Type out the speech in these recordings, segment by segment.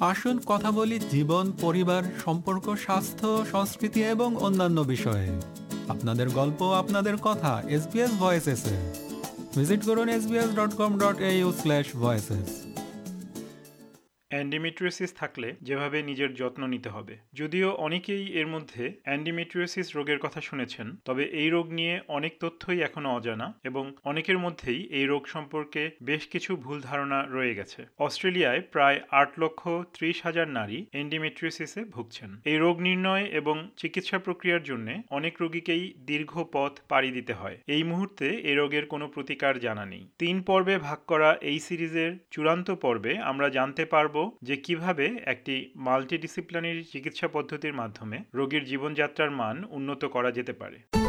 আসুন কথা বলি জীবন, পরিবার, সম্পর্ক, স্বাস্থ্য, সংস্কৃতি এবং অন্যান্য বিষয়ে। আপনাদের গল্প, আপনাদের কথা এসবিএস এ। ভিজিট করুন SBS dot com dot A U slash voices endometriosis থাকলে যেভাবে নিজের যত্ন নিতে হবে। যদিও অনেকেই এর মধ্যে অ্যান্ডিমেট্রিওসিস রোগের কথা শুনেছেন, তবে এই রোগ নিয়ে অনেক তথ্যই এখনও অজানা এবং অনেকের মধ্যেই এই রোগ সম্পর্কে বেশ কিছু ভুল ধারণা রয়ে গেছে। অস্ট্রেলিয়ায় প্রায় আট লক্ষ ত্রিশ হাজার নারী এন্ডিমেট্রিওসিসে ভুগছেন। এই রোগ নির্ণয় এবং চিকিৎসা প্রক্রিয়ার জন্য অনেক রোগীকেই দীর্ঘ পথ পাড়ি দিতে হয়। এই মুহূর্তে এই রোগের কোনো প্রতিকার জানা নেই। তিন পর্বে ভাগ করা এই সিরিজের চূড়ান্ত পর্বে আমরা জানতে পারব যে কীভাবে একটি মাল্টিডিসিপ্লিনারি চিকিৎসা পদ্ধতির মাধ্যমে রোগীর জীবনযাত্রার মান উন্নত করা যেতে পারে।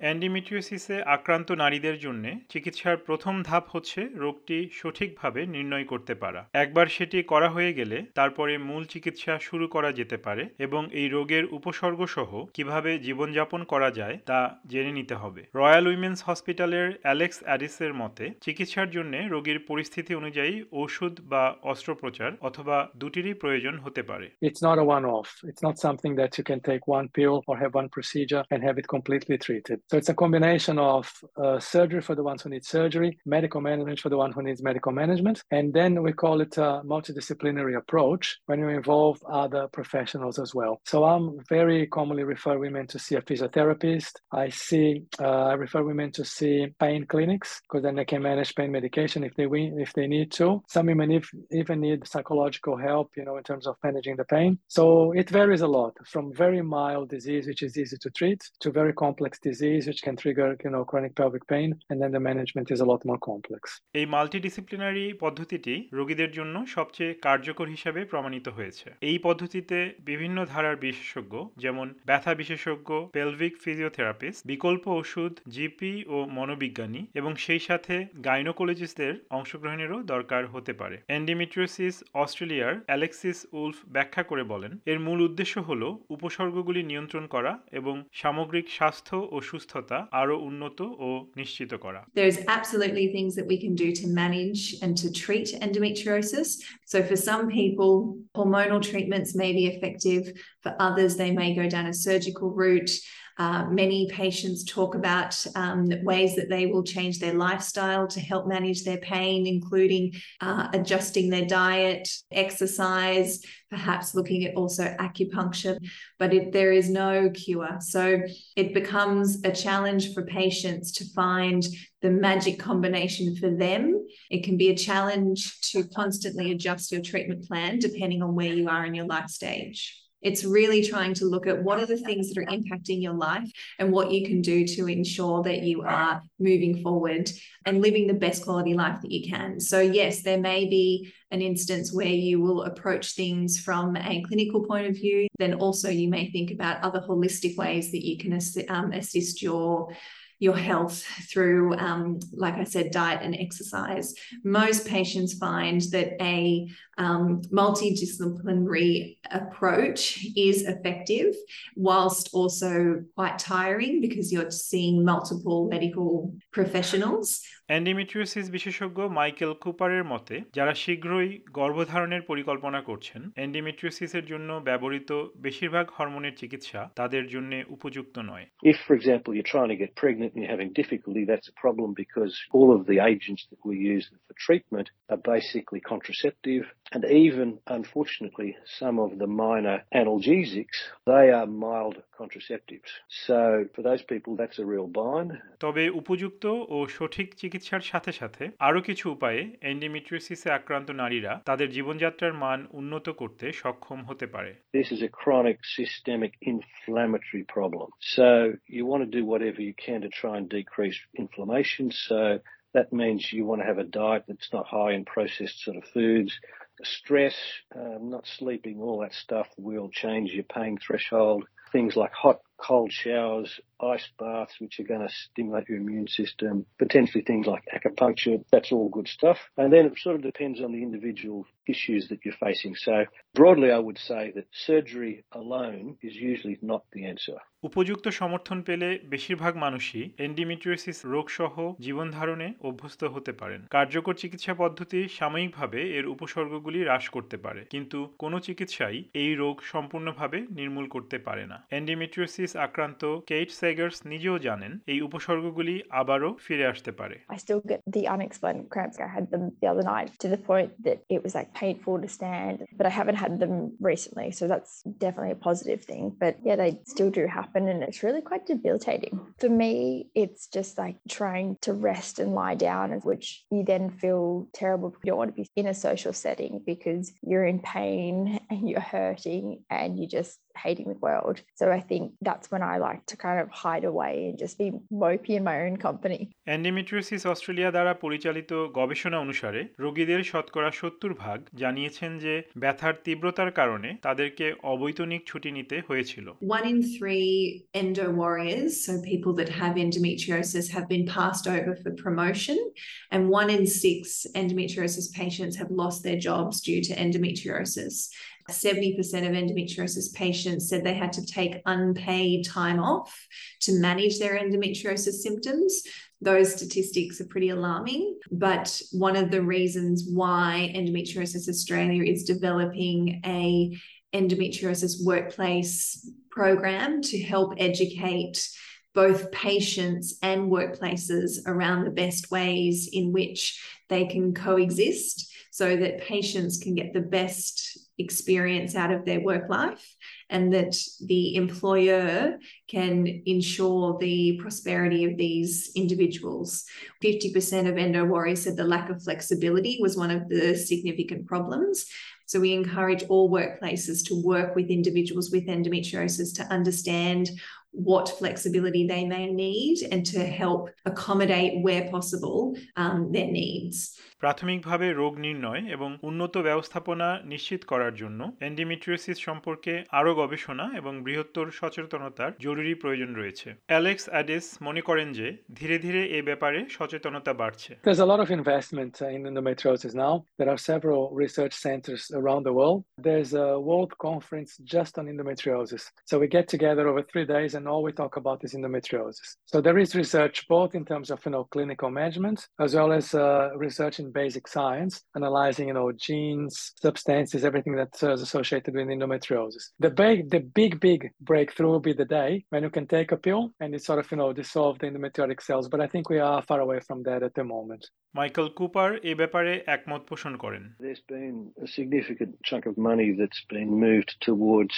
অ্যান্ডিমেট্রিওসিসে আক্রান্ত নারীদের জন্য চিকিৎসার প্রথম ধাপ হচ্ছে রোগটি সঠিকভাবে নির্ণয় করতে পারা একবার সেটি করা হয়ে গেলে তারপরে মূল চিকিৎসা শুরু করা যেতে পারে এবং এই রোগের উপসর্গ সহ কীভাবে জীবনযাপন করা যায় তা জেনে নিতে হবে রয়্যাল উইমেন্স হসপিটালের অ্যালেক্স অ্যাডিসের মতে, চিকিৎসার জন্য রোগীর পরিস্থিতি অনুযায়ী ওষুধ বা অস্ত্রোপচার অথবা দুটিরই প্রয়োজন হতে পারে It's not a one off. It's not something that you can take one pill or have one procedure and have it completely treated. So it's a combination of uh, surgery for the ones who need surgery, medical management for the one who needs medical management, and then we call it a multidisciplinary approach when you involve other professionals as well. So I'm very commonly refer women to see a physiotherapist. I see uh, I refer women to see pain clinics because then they can manage pain medication if they if they need to. Some women if, even need psychological help, you know, in terms of managing the pain. So it varies a lot from very mild disease, which is easy to treat, to very complex disease which can trigger, you know, chronic pelvic pain, and then the management is a lot more complex. এই multidisciplinary পদ্ধতিটি রোগীদের জন্য সবচেয়ে কার্যকর হিসাবে প্রমাণিত হয়েছে এই পদ্ধতিতে বিভিন্ন ধারার বিশেষজ্ঞ যেমন ব্যথা বিশেষজ্ঞ পেলভিক ফিজিওথেরাপিস্ট বিকল্প ওষুধ জিপি ও মনোবিজ্ঞানী এবং সেই সাথে গাইনোকোলজিস্টদের অংশগ্রহণেরও দরকার হতে পারে এন্ডিমিট্রিওসিস অস্ট্রেলিয়ার অ্যালেক্সিস উলফ ব্যাখ্যা করে বলেন এর মূল উদ্দেশ্য হল উপসর্গগুলি নিয়ন্ত্রণ করা এবং সামগ্রিক স্বাস্থ্য ও সুস্থতা আরও উন্নত ও নিশ্চিত করা There's absolutely things that we can do to manage and to treat endometriosis. So for some people, hormonal treatments may be effective. For others, they may go down a surgical route. Uh, many patients talk about um, ways that they will change their lifestyle to help manage their pain, including uh, adjusting their diet, exercise, perhaps looking at also acupuncture. But if there is no cure, so it becomes a challenge for patients to find the magic combination for them. It can be a challenge to constantly adjust your treatment plan depending on where you are in your life stage. It's really trying to look at what are the things that are impacting your life and what you can do to ensure that you are moving forward and living the best quality life that you can. So, yes, there may be an instance where you will approach things from a clinical point of view. Then also, you may think about other holistic ways that you can assi- um, assist your your health through, um, like I said, diet and exercise. Most patients find that a um, multidisciplinary approach is effective, whilst also quite tiring because you're seeing multiple medical professionals. অ্যান্ডিমিট্রিওসিস বিশেষজ্ঞ Michael কুপারের মতে যারা শীঘ্রই গর্ভধারণের পরিকল্পনা করছেন অ্যান্ডিমিট্রিওসিসের জন্য ব্যবহৃত বেশিরভাগ হরমোনের চিকিৎসা তাদের জন্য উপযুক্ত নয় If, for example, you're trying to get pregnant and you're having difficulty, that's a problem because all of the agents that we use for treatment are basically contraceptive. And even, unfortunately, some of the minor analgesics, they are mild contraceptives. So for those people, that's a real bind. তবে উপযুক্ত ও সঠিক চিকিৎসার সাথে সাথে আরও কিছু উপায়ে এন্ডিমিট্রিওসিসে আক্রান্ত নারীরা তাদের জীবনযাত্রার মান উন্নত করতে সক্ষম হতে পারে This is a chronic systemic inflammatory problem. So you want to do whatever you can to try and decrease inflammation. So that means you want to have a diet that's not high in processed sort of foods. Stress, um, not sleeping, all that stuff will change your pain threshold. Things like hot cold showers, ice baths, which are going to stimulate your immune system, potentially things like acupuncture. That's all good stuff. And then it sort of depends on the individual issues that you're facing. So broadly, I would say that surgery alone is usually not the answer. উপযুক্ত সমর্থন পেলে বেশিরভাগ মানুষই এন্ডিমিট্রিওসিস রোগ সহ জীবন ধারণে অভ্যস্ত হতে পারেন কার্যকর চিকিৎসা পদ্ধতি সাময়িকভাবে এর উপসর্গগুলি হ্রাস করতে পারে কিন্তু কোনো চিকিৎসাই এই রোগ সম্পূর্ণভাবে নির্মূল করতে পারে না এন্ডিমিট্রিওসিস আক্রান্ত কেইট সেগার্স নিজেও জানেন এই উপসর্গগুলি আবারও ফিরে আসতে পারে I still get the unexplained cramps. I had them the other night to the point that it was like painful to stand, but I haven't had them recently. So that's definitely a positive thing. But yeah, they still do happen and it's really quite debilitating. For me, it's just like trying to rest and lie down, which you then feel terrible. You don't want to be in a social setting because you're in pain and you're hurting and you're just hating the world. So I think that's when I like to kind of hide away and just be mopey in my own company. অ্যান্ডিমিট্রিওসিস Australia দ্বারা পরিচালিত গবেষণা অনুসারে রোগীদের শতকরা সত্তর ভাগ জানিয়েছেন যে ব্যথার তীব্রতার কারণে তাদেরকে অবৈতনিক ছুটি নিতে হয়েছিল One in three endo warriors, so people that have endometriosis, have been passed over for promotion, and one in six endometriosis patients have lost their jobs due to endometriosis. 70% of endometriosis patients said they had to take unpaid time off to manage their endometriosis symptoms. Those statistics are pretty alarming. But one of the reasons why Endometriosis Australia is developing a endometriosis workplace program to help educate both patients and workplaces around the best ways in which they can coexist so that patients can get the best experience out of their work life and that the employer can ensure the prosperity of these individuals. 50% of endo warriors said the lack of flexibility was one of the significant problems. So we encourage all workplaces to work with individuals with endometriosis to understand what flexibility they may need and to help accommodate where possible um, their needs. প্রাথমিকভাবে রোগ নির্ণয় এবং উন্নত ব্যবস্থাপনা নিশ্চিত করার জন্য এন্ডিমিট্রিওসিস সম্পর্কে আরও গবেষণা এবং বৃহত্তর সচেতনতার জরুরি প্রয়োজন রয়েছে অ্যালেক্স অ্যাডিস মনে করেন যে ধীরে ধীরে এ ব্যাপারে সচেতনতা বাড়ছে There's a lot of investment uh, in endometriosis now. There are several research centers around the world. There's a world conference just on endometriosis. So we get together over three days and all we talk about is endometriosis. So there is research both in terms of you know clinical management as well as uh, research in basic science, analyzing you know genes, substances, everything that's uh, associated with endometriosis. The big, the big, big breakthrough will be the day when you can take a pill and it sort of you know dissolve the endometriotic cells. But I think we are far away from that at the moment. Michael Cooper এ ব্যাপারে একমত পোষণ করেন There's been a significant chunk of money that's been moved towards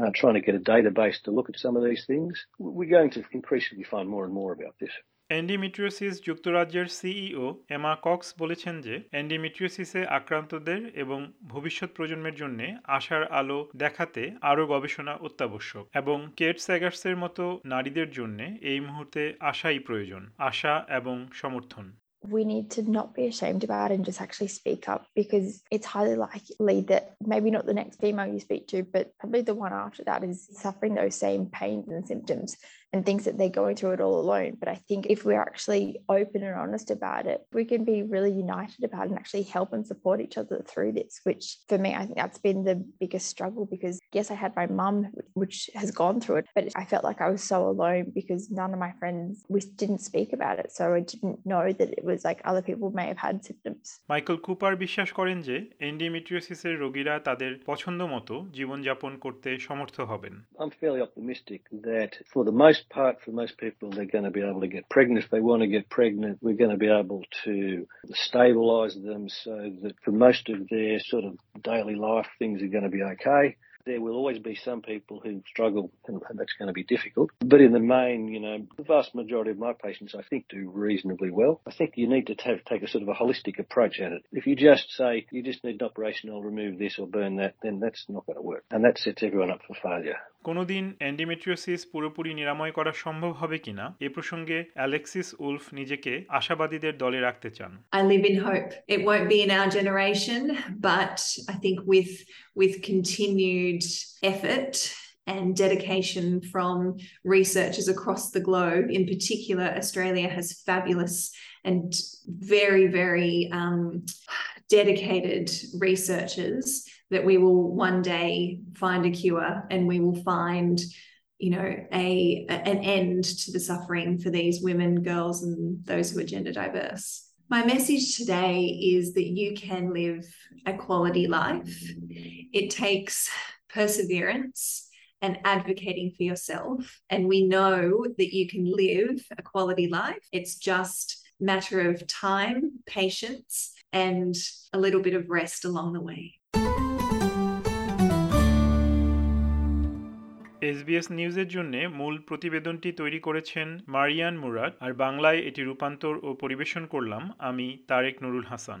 uh, trying to get a database to look at some of these things. We're going to increasingly find more and more about this. এন্ডিমিট্রিওসিস যুক্তরাজ্যের CEO এমা Cox বলেছেন যে এন্ডিমিট্রিওসিসে আক্রান্তদের এবং ভবিষ্যৎ প্রজন্মের জন্য আশার আলো দেখাতে আরও গবেষণা অত্যাবশ্যক এবং কেট স্যাগার্সের মতো নারীদের জন্য এই মুহূর্তে আশাই প্রয়োজন আশা এবং সমর্থন we need to not be ashamed about and just actually speak up because it's highly likely that maybe not the next female you speak to, but probably the one after that is suffering those same pains and symptoms and thinks that they're going through it all alone. But I think if we're actually open and honest about it, we can be really united about it and actually help and support each other through this, which for me, I think that's been the biggest struggle because yes, I had my mum, which has gone through it, but I felt like I was so alone because none of my friends, we didn't speak about it. So I didn't know that it was like other people may have had symptoms. Michael Cooper বিশ্বাস করেন যে এন্ডিমিট্রিওসিসের রোগীরা তাদের পছন্দ মতো জীবনযাপন করতে সমর্থ হবেন I'm fairly optimistic that for the most part, for most people, they're going to be able to get pregnant. If they want to get pregnant, we're going to be able to stabilize them so that for most of their sort of daily life, things are going to be okay There will always be some people who struggle, and that's going to be difficult. But in the main, you know, the vast majority of my patients, I think, do reasonably well. I think you need to have, take a sort of a holistic approach at it. If you just say, you just need an operation, I'll remove this or burn that, then that's not going to work. And that sets everyone up for failure. কোনোদিন এন্ডিমেট্রিওসিস পুরোপুরি নিরাময় করা সম্ভব হবে কিনা এ প্রসঙ্গে Alexis Wolf নিজেকে আশাবাদীদের দলে রাখতে চান I live in hope. It won't be in our generation, but I think with with continued effort and dedication from researchers across the globe. In particular, Australia has fabulous and very, very um, dedicated researchers that we will one day find a cure and we will find you know a, an end to the suffering for these women girls and those who are gender diverse my message today is that you can live a quality life it takes perseverance and advocating for yourself and we know that you can live a quality life it's just matter of time patience and a little bit of rest along the way SBS নিউজের জন্য মূল প্রতিবেদনটি তৈরি করেছেন Marianne Murad আর বাংলায় এটি রূপান্তর ও পরিবেশন করলাম আমি তারেক নুরুল হাসান